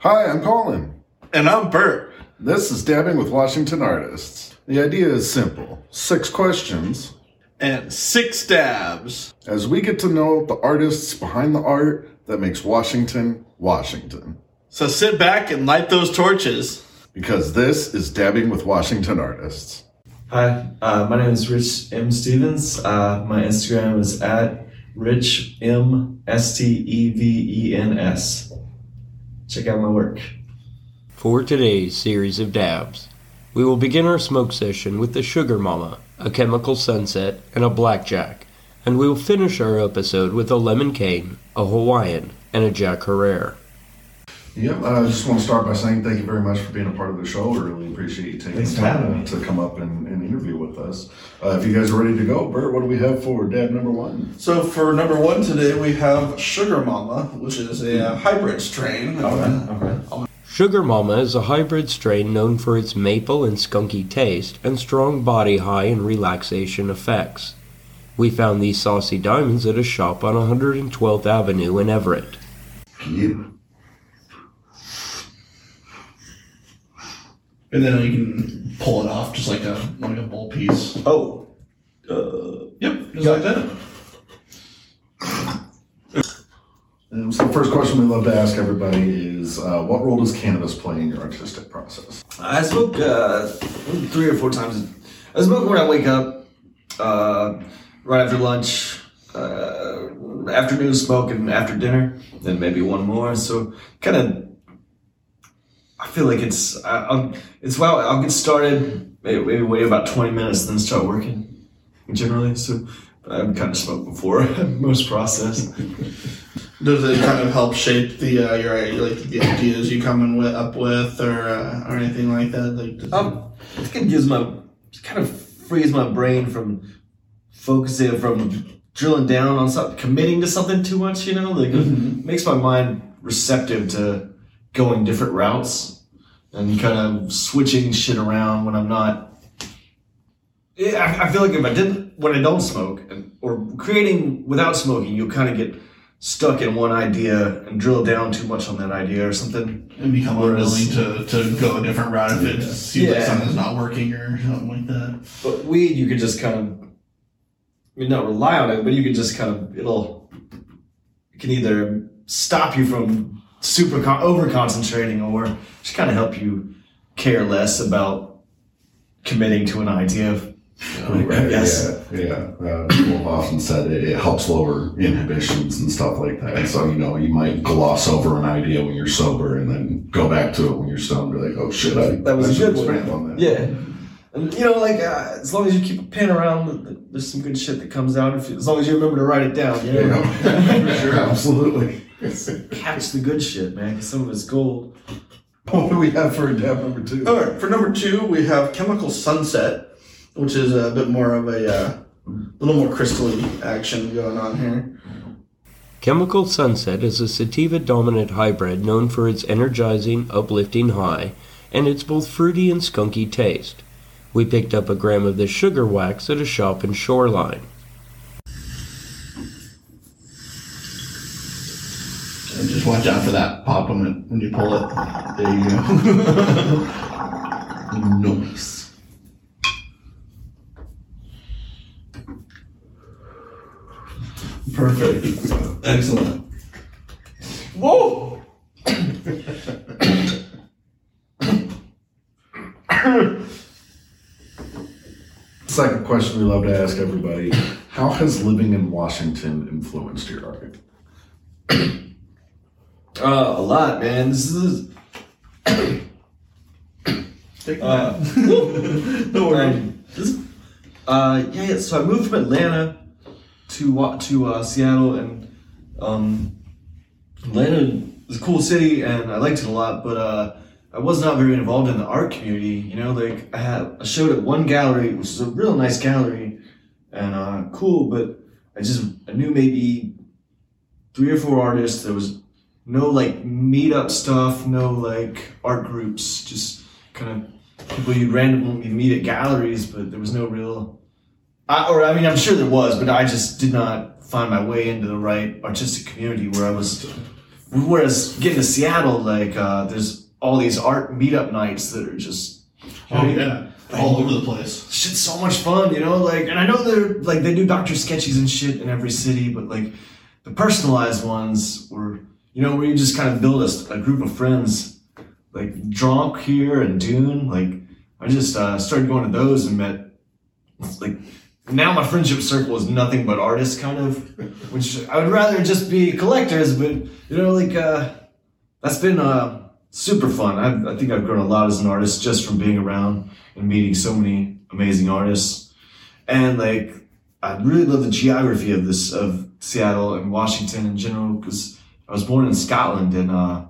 Hi, I'm Colin. And I'm Bert. This is Dabbing with Washington Artists. The idea is simple six questions And six dabs. as we get to know the artists behind the art that makes Washington, Washington. So sit back and light those torches. Because this is Dabbing with Washington Artists. Hi, uh, my name is Rich M. Stevens. Uh, my Instagram is at Rich M S T E V E N S. Check out my work. For today's series of dabs, we will begin our smoke session with the Sugar Mama, a chemical sunset, and a blackjack, and we will finish our episode with a lemon cane, a Hawaiian, and a Jack Herer. Yep, I just want to start by saying thank you very much for being a part of the show. I really appreciate you taking Thanks the time to come up and, and interview with us. Uh, if you guys are ready to go, Bert, what do we have for dad number one? So for number one today, we have Sugar Mama, which is a uh, hybrid strain. Okay. Sugar Mama is a hybrid strain known for its maple and skunky taste and strong body high and relaxation effects. We found these saucy diamonds at a shop on 112th Avenue in Everett. Yep. And then you can pull it off just like a like a bowl piece. Oh, uh, Yep, just like that. Um, so the first question we love to ask everybody is, uh, what role does cannabis play in your artistic process? I smoke uh, three or four times. I smoke when I wake up, uh, right after lunch, uh, afternoon smoke, and after dinner. Then maybe one more. So kind of, I feel like it's I, I'll, it's well. I'll get started, maybe, maybe wait about twenty minutes, then start working. Generally, so I've kind of smoked before most process. Does it kind of help shape the uh, your like the ideas you come in with, up with, or uh, or anything like that? Like, does- Um, I think it gives my kind of frees my brain from focusing from drilling down on something, committing to something too much. You know, like it makes my mind receptive to going different routes and kind of switching shit around when I'm not. Yeah, I, I feel like if I didn't, when I don't smoke, and, or creating without smoking, you'll kind of get stuck in one idea and drill down too much on that idea or something. and become unwilling to, to go a different route if it seems like something's not working or something like that. But weed, you could just kind of, I mean, not rely on it, but you could just kind of, it'll, it can either stop you from super con- over concentrating or just kind of help you care less about committing to an idea. You know, I guess. Yeah, yeah. Uh, people have often said it, it helps lower inhibitions and stuff like that. So, you know, you might gloss over an idea when you're sober and then go back to it when you're stoned. Be like, oh shit, I, That was I a should good one. on that. Yeah. And, you know, like, uh, as long as you keep a pen around, th- th- there's some good shit that comes out. If you, as long as you remember to write it down, you know? Yeah, for sure, absolutely. Catch the good shit, man, 'cause some of it's gold. What do we have for dab number two? All right, for number two, we have Chemical Sunset, which is a bit more of a uh, little more crystally action going on here. Chemical Sunset is a sativa dominant hybrid known for its energizing, uplifting high and its both fruity and skunky taste. We picked up a gram of this sugar wax at a shop in Shoreline. Just watch out for that pop when, it, when you pull it. There you go. nice. Perfect. Excellent. Whoa! Second question we love to ask everybody How has living in Washington influenced your art? Uh, a lot, man. This is. Take Uh, no worries. This, uh, yeah, yeah. So I moved from Atlanta to to uh, Seattle, and um, Atlanta was a cool city, and I liked it a lot. But uh, I was not very involved in the art community. You know, like I had I showed at one gallery, which is a real nice gallery, and uh, cool. But I just I knew maybe three or four artists. There was no like meetup stuff, no like art groups, just kind of people you randomly meet at galleries, but there was no real. I, or I mean, I'm sure there was, but I just did not find my way into the right artistic community where I was whereas getting to Seattle, like uh, there's all these art meetup nights that are just Oh yeah, all over the place. shit's so much fun, you know. Like, and I know they're like they do Doctor Sketchy's and shit in every city, but like the personalized ones were, you know, where you just kind of build a, a group of friends, like Drunk here and Dune. Like, I just uh, started going to those and met like now my friendship circle is nothing but artists, kind of, which I would rather just be collectors, but you know, like uh, that's been uh, super fun. I, I think I've grown a lot as an artist just from being around and meeting so many amazing artists, and like I really love the geography of this of Seattle and Washington in general because I was born in Scotland and uh,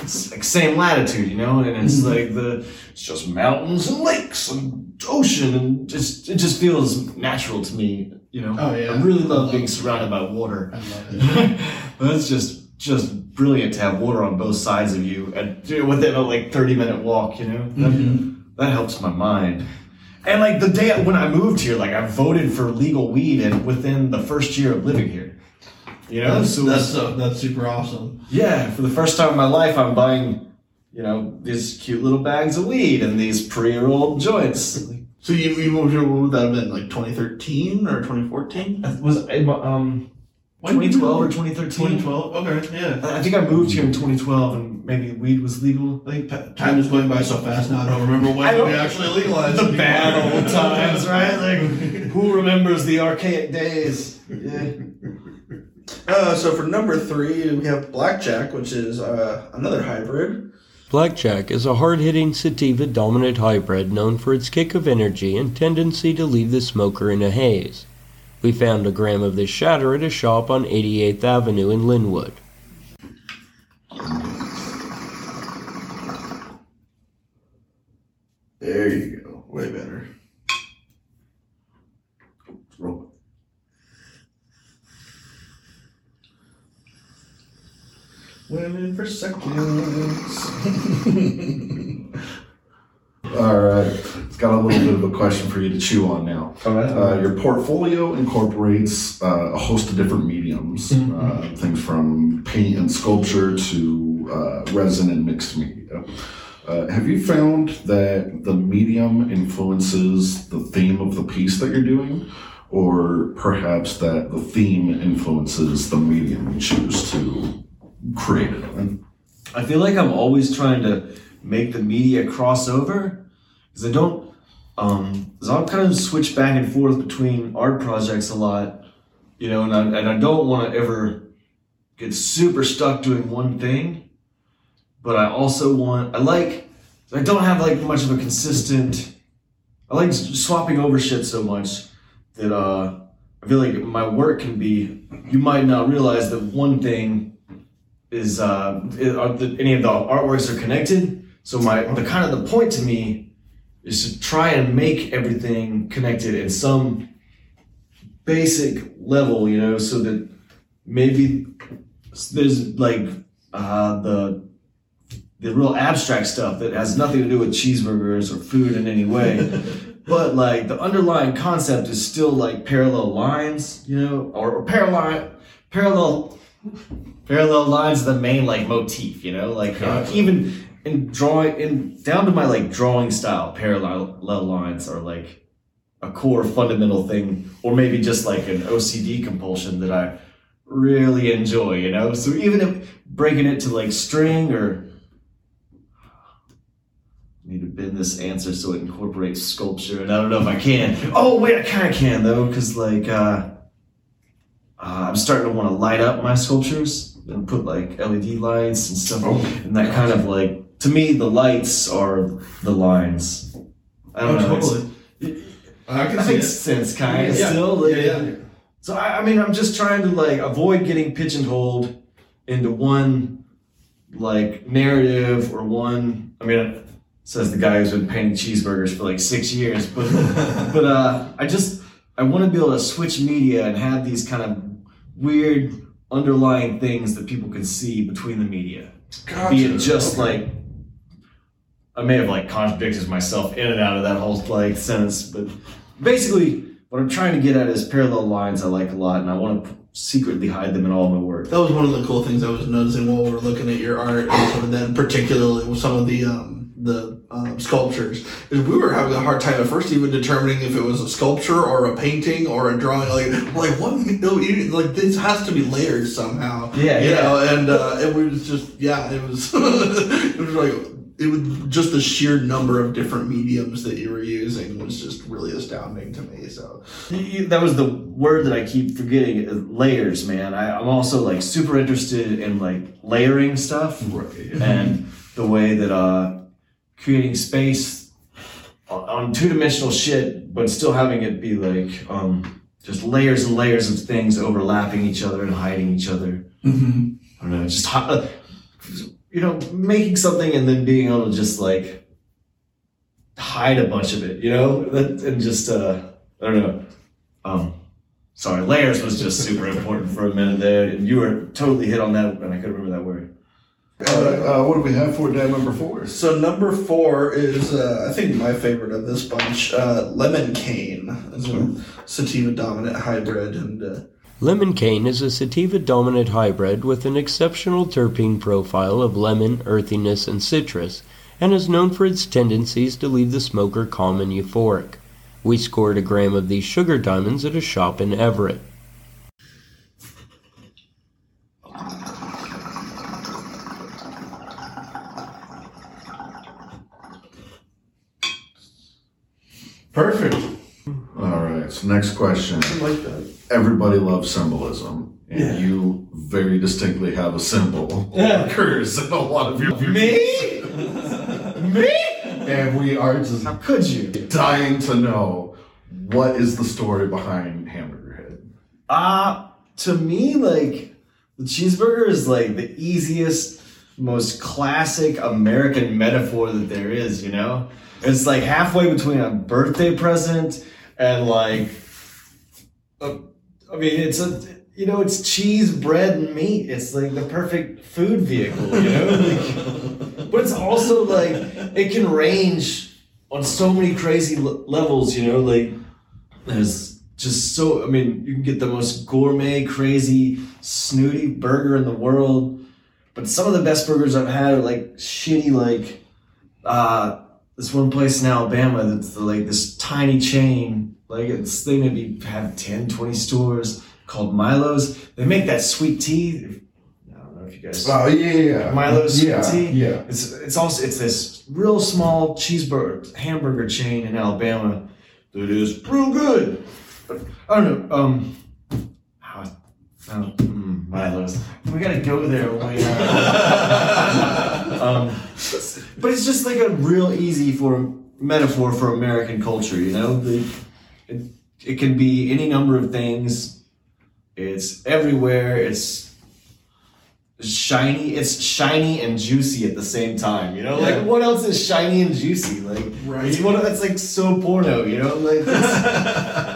it's like same latitude, you know, and it's like the it's just mountains and lakes and ocean and just it just feels natural to me, you know. Oh, yeah. I really love being surrounded by water. I love it. That's just just brilliant to have water on both sides of you and within a like 30 minute walk, you know. That, Mhm. that helps my mind. And like the day when I moved here, like I voted for legal weed and within the first year of living here. You know, That's so that's uh, that's super awesome. yeah, for the first time in my life, I'm buying, you know, these cute little bags of weed and these pre-rolled joints. So you, you moved here, what would that have been, like 2013 or 2014? Was um, When did you 2012 or 2013? 2012? Okay, yeah. I think I moved here in 2012 and maybe weed was legal. I think pa- time is going by so fast now, I don't remember I when don't- we actually legalized The bad old times, right? Like, who remembers the archaic days? Yeah. Uh, so for number three, we have Blackjack, which is uh, another hybrid. Blackjack is a hard hitting sativa dominant hybrid known for its kick of energy and tendency to leave the smoker in a haze. We found a gram of this shatter at a shop on 88th Avenue in Lynnwood. There you go. Way better. Women for seconds. All right. It's got a little bit of a question for you to chew on now. All right. Uh, your portfolio incorporates uh, a host of different mediums, uh, things from paint and sculpture to uh, resin and mixed media. Uh, have you found that the medium influences the theme of the piece that you're doing, or perhaps that the theme influences the medium you choose to create it in? I feel like I'm always trying to make the media cross over because I don't. Um, because I'll kind of switch back and forth between art projects a lot, you know, and I, and I don't want to ever get super stuck doing one thing, but I also want I like I don't have like much of a consistent. I like swapping over shit so much that uh, I feel like my work can be. You might not realize that one thing is uh, are the, any of the artworks are connected. So my the kind of the point to me is to try and make everything connected in some basic level, you know, so that maybe there's like uh, the the real abstract stuff that has nothing to do with cheeseburgers or food in any way. but like the underlying concept is still like parallel lines, you know, or, or parallel parallel parallel lines are the main like motif, you know, like uh, even in drawing in down to my like drawing style, parallel lines are like a core fundamental thing, or maybe just like an OCD compulsion that I really enjoy, you know. So even if breaking it to like string or need to bend this answer so it incorporates sculpture, and I don't know if I can. Oh wait, I kind of can though, because like uh, uh, I'm starting to want to light up my sculptures and put like LED lights and stuff, Oh, and that kind of like to me the lights are the lines. I don't know. it's- totally. I can That see makes it. sense, kind of Yeah. still. Like, Yeah, yeah. So I, I mean, I'm just trying to like avoid getting pigeonholed into one like narrative or one. I mean, says the guy who's been painting cheeseburgers for like six years, but but uh, I just I want to be able to switch media and have these kind of weird underlying things that people can see between the media. Be it just like I may have like contradicted myself in and out of that whole like sentence, but basically what I'm trying to get at is parallel lines I like a lot, and I want to secretly hide them in all my work. That was one of the cool things I was noticing while we were looking at your art, and then particularly with some of the um, the um, sculptures. Is we were having a hard time at first even determining if it was a sculpture or a painting or a drawing. Like, like what? Like this has to be layered somehow. Yeah, you yeah. know, and uh, it was just yeah, it was it was like it was just the sheer number of different mediums that you were using was just really astounding to me. So That was the word that I keep forgetting. uh, Layers, man. I, I'm also like super interested in like layering stuff Right. and the way that uh, creating space on- on two dimensional shit, but still having it be like um, just layers and layers of things overlapping each other and hiding each other. mm-hmm. I don't know, just uh, you know, making something and then being able to just like hide a bunch of it, you know, and just uh, I don't know. Um, sorry, layers was just super important for a minute there, and you were totally hit on that, and I couldn't remember that word. All right, uh, what do we have for dab number four? So number four is uh, I think my favorite of this bunch, uh, lemon cane. It's a sativa dominant hybrid, and uh, Lemon cane is a sativa dominant hybrid with an exceptional terpene profile of lemon, earthiness, and citrus, and is known for its tendencies to leave the smoker calm and euphoric. We scored a gram of these sugar diamonds at a shop in Everett. Perfect. All right, so next question. I like that. Everybody loves symbolism, and Yeah. you very distinctly have a symbol Yeah. that occurs in a lot of your Me? Me? And we are just How could you? dying to know what is the story behind Hamburger Head. Uh, to me, like, the cheeseburger is like the easiest, most classic American metaphor that there is, you know? It's like halfway between a birthday present and like, a, I mean, it's a, you know, it's cheese, bread, and meat. It's like the perfect food vehicle, you know? Like, but it's also like, it can range on so many crazy l- levels, you know? Like, there's just so I mean, you can get the most gourmet, crazy, snooty burger in the world. But some of the best burgers I've had are like shitty, like uh this one place in Alabama that's the, like this tiny chain. Like it's they maybe have 10, 20 stores called Milo's. They make that sweet tea. I don't know if you guys Oh yeah, Milo's sweet yeah, tea? yeah. It's it's also it's this real small cheeseburger hamburger chain in Alabama that is real good. But I don't know. Um, oh, mm, Milo's. We gotta go there when we. Um, but it's just like a real easy for metaphor for American culture. You know, the, it, it can be any number of things. It's everywhere. It's shiny. It's shiny and juicy at the same time. You know, Yeah. like what else is shiny and juicy? Like, Right. It's one of that's like so porno. You know, like it's,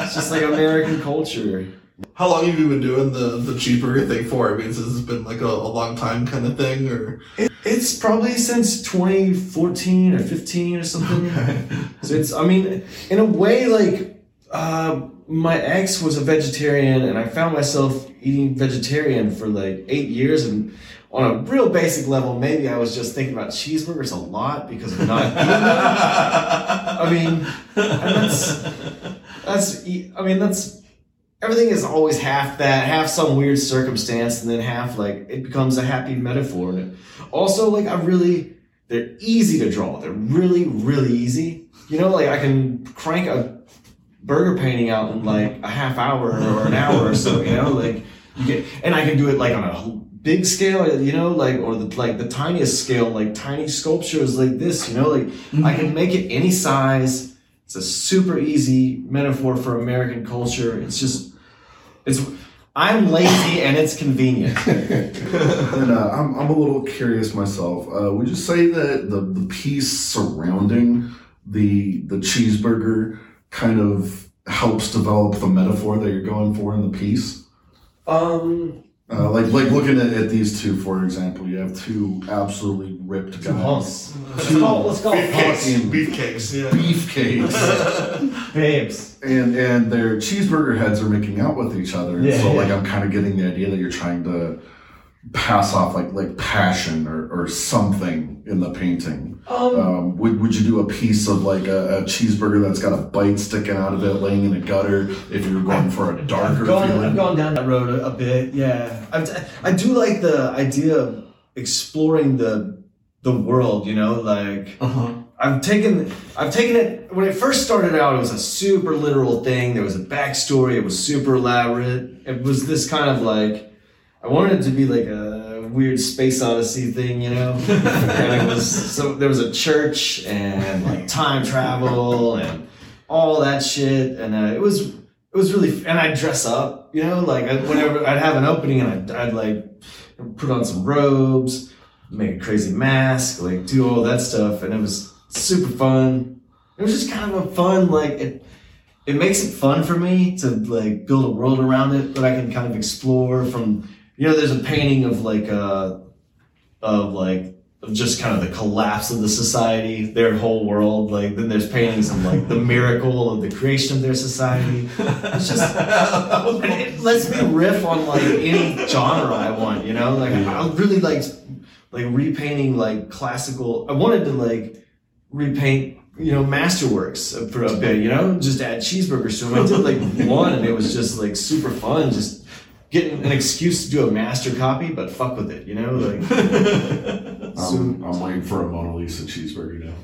it's just like American culture. How long have you been doing the the cheeseburger thing for? I mean, has this has been like a, a long time kind of thing, or It, it's probably since 2014 or 15 or something. So it's, I mean, in a way, like, uh, my ex was a vegetarian, and I found myself eating vegetarian for like eight years. And on a real basic level, maybe I was just thinking about cheeseburgers a lot because of not eating them. I mean, that's, that's, I mean, that's, everything is always half that, half some weird circumstance, and then half like it becomes a happy metaphor. And also, like, I really, they're easy to draw. They're really, really easy. You know, like I can crank a burger painting out in like a half hour or an hour or so. You know, like you get, and I can do it like on a big scale. You know, like or the like the tiniest scale, like tiny sculptures like this. You know, like I can make it any size. It's a super easy metaphor for American culture. It's just, it's. I'm lazy and it's convenient. And uh, I'm, I'm a little curious myself. Uh, would you say that the, the piece surrounding the the cheeseburger kind of helps develop the metaphor that you're going for in the piece? Um, Uh, like like looking at, at these two, for example, you have two absolutely ripped Two guys. hunks. Let's call, let's call it hunks. Fucking Beefcakes, yeah. beefcakes. Babes. and and their cheeseburger heads are making out with each other. Yeah, so like. I'm kind of getting the idea that you're trying to pass off like like passion or, or something in the painting. Um, Um, would, would you do a piece of like a, a cheeseburger that's got a bite sticking out of it, laying in a gutter? If you're going for a darker I've gone, feeling, I've gone down that road a, a bit. Yeah, I've, I do like the idea of exploring the the world. You know, like Uh huh. I've taken I've taken it when it first started out. It was a super literal thing. There was a backstory. It was super elaborate. It was this kind of like I wanted it to be like a weird space odyssey thing, you know. and it was so there was a church and like time travel and all that shit. And uh, it was it was really and I'd dress up, you know, like I, whenever I'd have an opening and I'd, I'd like put on some robes, make a crazy mask, like do all that stuff, and it was super fun. It was just kind of a fun, like it. It makes it fun for me to like build a world around it that I can kind of explore. From you know, there's a painting of like uh, of like of just kind of the collapse of the society, their whole world. Like then there's paintings of like the miracle of the creation of their society. It's just it lets me riff on like any genre I want, you know. Like I really like like repainting like classical. I wanted to like repaint you know masterworks for a bit, you know, just add cheeseburgers to them. I did like one, and it was just like super fun, just getting an excuse to do a master copy, but fuck with it, you know, like. so, I'm, I'm waiting for a Mona Lisa cheeseburger now.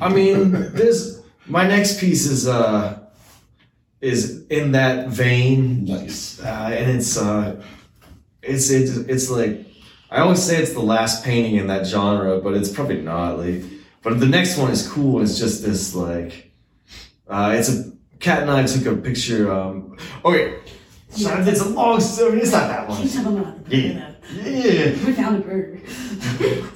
I mean, this my next piece is uh is in that vein, Nice. uh, and it's uh it's it's it's like I always say it's the last painting in that genre, but it's probably not. Like, but the next one is cool. It's just this like uh, it's a cat and I took a picture. Um, okay, so it's a long story. It's not that long. Keep talking about the Yeah. Yeah. We found a burger.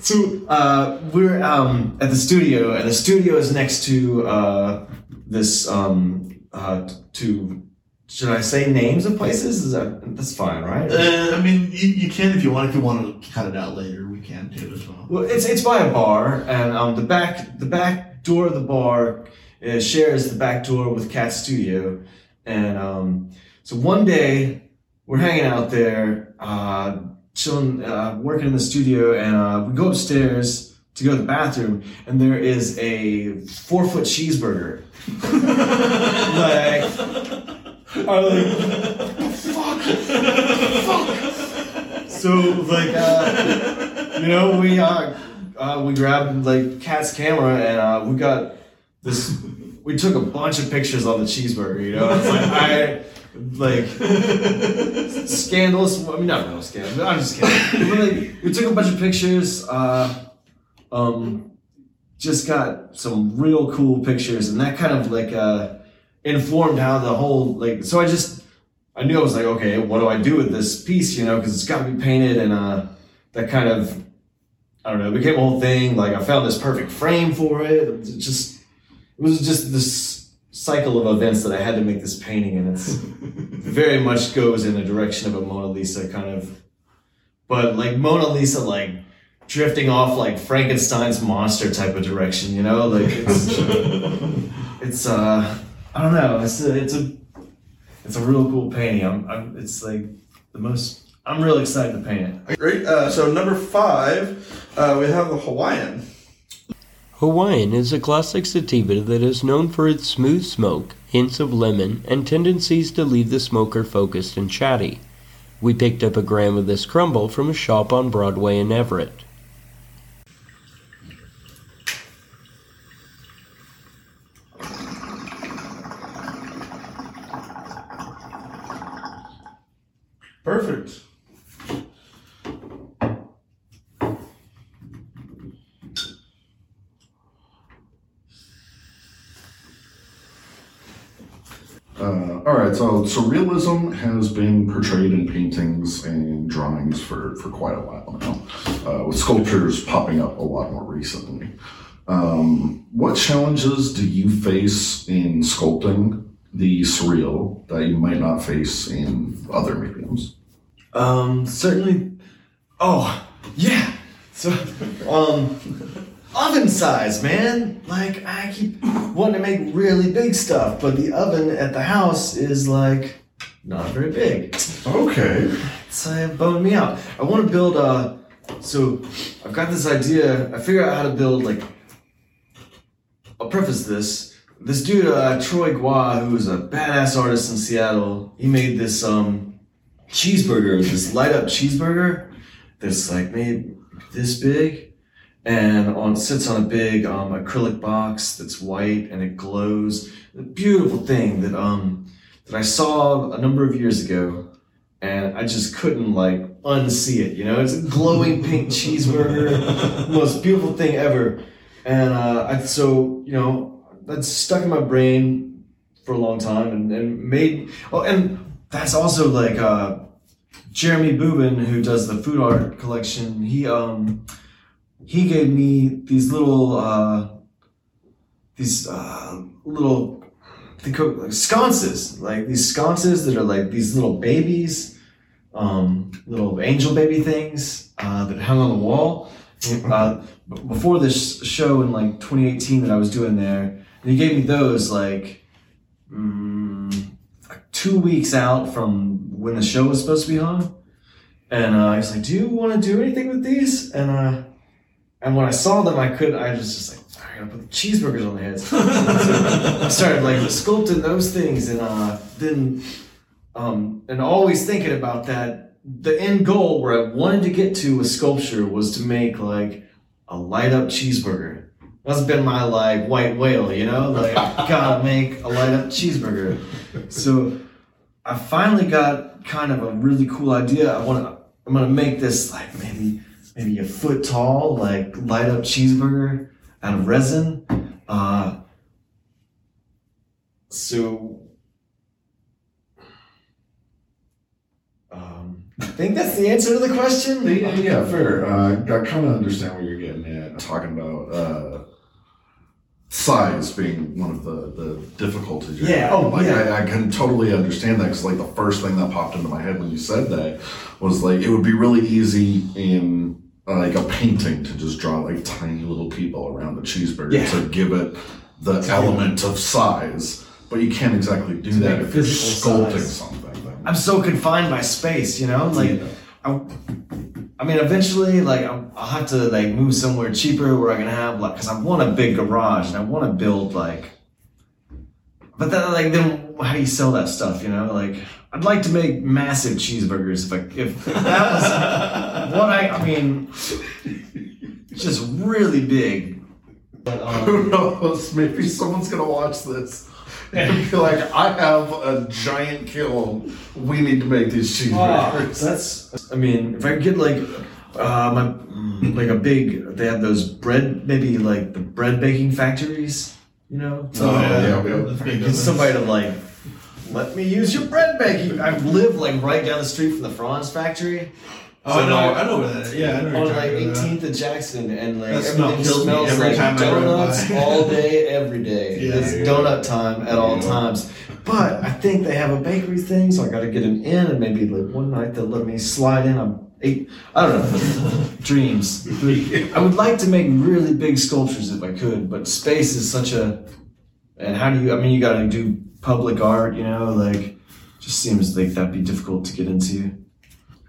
So uh, we're um, at the studio, and the studio is next to uh, this. Um, uh, to should I say names of places? Is that that's fine, right? Uh, I mean, you, you can if you want. If you want to cut it out later, we can too as well. Well, it's it's by a bar, and um, the back the back door of the bar uh, shares the back door with Cat Studio, and um, so one day we're hanging out there, uh, chilling, uh, working in the studio, and uh, we go upstairs to go to the bathroom, and there is a four foot cheeseburger. like, I'm like, fuck, fuck. So like, uh, you know, we uh, uh, we grabbed like Cat's camera and uh, we got this. We took a bunch of pictures on the cheeseburger. You know, it's like I like scandalous. I mean, not real scandalous. I'm just kidding. But, like, we took a bunch of pictures. Uh, um, just got some real cool pictures, and that kind of like uh, informed how the whole like. So I just I knew I was like, okay, what do I do with this piece? You know, because it's got to be painted, and uh, that kind of I don't know, it became a whole thing. Like I found this perfect frame for it. It just it was just this cycle of events that I had to make this painting, and it's very much goes in the direction of a Mona Lisa kind of, but like Mona Lisa like drifting off like Frankenstein's monster type of direction. You know, like it's it's uh I don't know. It's a, it's a it's a real cool painting. I'm, I'm it's like the most. I'm really excited to paint it. Great. Uh, so number five, uh, we have the Hawaiian. Hawaiian is a classic sativa that is known for its smooth smoke, hints of lemon, and tendencies to leave the smoker focused and chatty. We picked up a gram of this crumble from a shop on Broadway in Everett. Perfect. Uh, all right, so surrealism has been portrayed in paintings and drawings for, for quite a while now, uh, with sculptures popping up a lot more recently. Um, what challenges do you face in sculpting the surreal that you might not face in other mediums? Um, certainly. Oh, yeah. So, um, oven size, man. Like I keep wanting to make really big stuff, but the oven at the house is like not very big. Okay. So it boned me out. I want to build a. So I've got this idea. I figure out how to build like. I'll preface this. This dude, uh, Troy Gua, who's a badass artist in Seattle, he made this um cheeseburger, this light up cheeseburger that's like made this big and on sits on a big um, acrylic box that's white and it glows. A beautiful thing that um that I saw a number of years ago and I just couldn't like unsee it. You know, it's a glowing pink cheeseburger, most beautiful thing ever. And uh, I, so you know, that's stuck in my brain for a long time, and, and made. Oh, and that's also like uh, Jeremy Boobin, who does the food art collection. He um he gave me these little uh, these uh, little like sconces, like these sconces that are like these little babies, um, little angel baby things uh, that hung on the wall. Uh, before this show in like 2018 that I was doing there, and he gave me those like, mm, two weeks out from when the show was supposed to be on. And uh, he was like, "Do you want to do anything with these?" And uh, and when I saw them, I couldn't. I was just like, "I gotta put the cheeseburgers on the heads." So I started like sculpting those things, and uh, then um, and always thinking about that. The end goal where I wanted to get to with sculpture was to make like a light up cheeseburger. That's been my like white whale, you know. Like gotta make a light up cheeseburger. So I finally got kind of a really cool idea. I want to. I'm gonna make this like maybe maybe a foot tall, like light up cheeseburger out of resin. Uh, so, um, I think that's the answer to the question. Yeah, yeah, fair. Uh, I kind of understand what you're getting at. Talking about uh, size being one of the, the difficulties. Yeah, oh, like, yeah. I, I can totally understand that because like the first thing that popped into my head when you said that was like it would be really easy in uh, like a painting to just draw like tiny little people around the cheeseburger Yeah. to give it the element of size. But you can't exactly do that if you're sculpting size. something. I'm so confined by space, you know. Like, Yeah. I, I mean, eventually, like, I'll, I'll have to like move somewhere cheaper where I can have like, because I want a big garage and I want to build like. But then, like, then how do you sell that stuff? You know, like, I'd like to make massive cheeseburgers if I if that was what I. I mean, just really big. But um, Who knows? Maybe someone's gonna watch this and be like, "I have a giant kiln. We need to make these Ah, cheeseburgers." that's. I mean, if I could get like, uh, my, like a big. They have those bread, maybe like the bread baking factories. You know. Oh, yeah, yeah. That's Get somebody to like, let me use your bread baking. I live like right down the street from the Franz factory. Oh, I know, I know where that is. Yeah, I know where on you're like 18th of Jackson, and like That everything kills me smells every like time donuts all day, every day. Yeah. it's donut time at all times. But I think they have a bakery thing, so I got to get an in, and maybe like one night they'll let me slide in. I'm eight. I don't know. Dreams. I would like to make really big sculptures if I could, but space is such a. And how do you? I mean, you got to do public art. You know, like just seems like that'd be difficult to get into.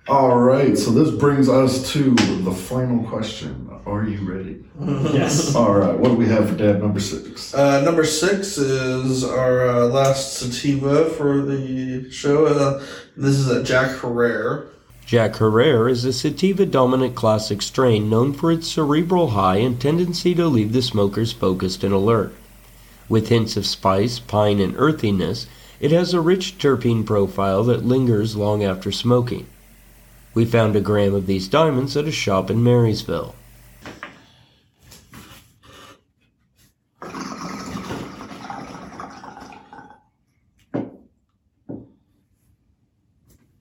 All right, so this brings us to the final question. Are you ready? Yes. All right, what do we have for dad number six? Uh, number six is our uh, last sativa for the show. Uh, this is a Jack Herer. Jack Herer is a sativa dominant classic strain known for its cerebral high and tendency to leave the smokers focused and alert. With hints of spice, pine, and earthiness, it has a rich terpene profile that lingers long after smoking. We found a gram of these diamonds at a shop in Marysville.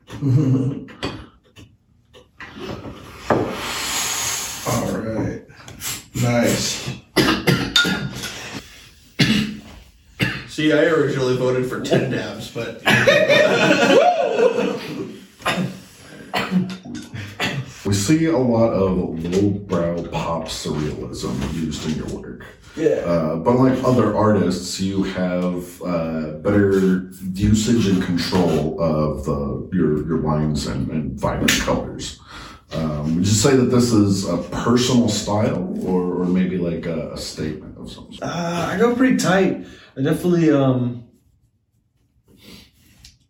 All right. Nice. See, I originally voted for 10 dabs, but We see a lot of lowbrow pop surrealism used in your work. Yeah. Uh, but like other artists, you have uh, better usage and control of the your your lines and, and vibrant colors. Um, would you say that this is a personal style, or, or maybe like a, a statement of some sort? Uh, I go pretty tight. I definitely um.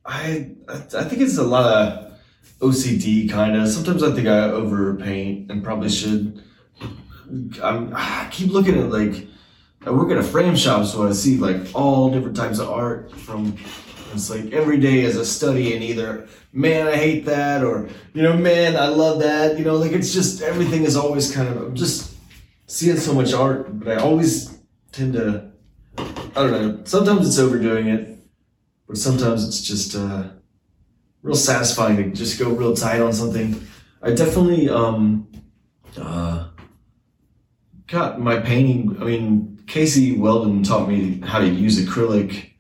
I I I think it's a lot of OCD kind of. Sometimes I think I overpaint and probably should. I'm, I keep looking at like I work at a frame shop, so I see like all different types of art from. It's like every day is a study in either man I hate that or you know man I love that you know like it's just everything is always kind of I'm just seeing so much art, but I always tend to I don't know. Sometimes it's overdoing it, but sometimes it's just uh, real satisfying to just go real tight on something. I definitely um, uh, got my painting. I mean, Casey Weldon taught me how to use acrylic.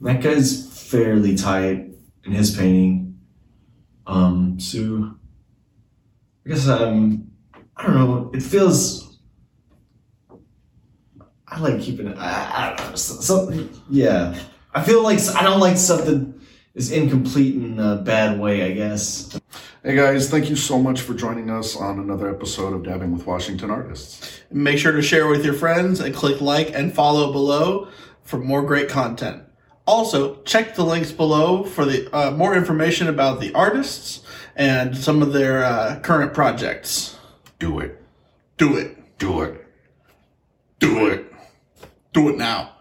That guy's fairly tight in his painting. Um, so I guess I'm. I don't know. It feels I like keeping it. I, I don't know. Something. Yeah. I feel like I don't like something is incomplete in a bad way. I guess. Hey guys, thank you so much for joining us on another episode of Dabbing with Washington Artists. Make sure to share with your friends and click like and follow below for more great content. Also, check the links below for the uh, more information about the artists and some of their uh, current projects. Do it. Do it. Do it. Do it. Do it now.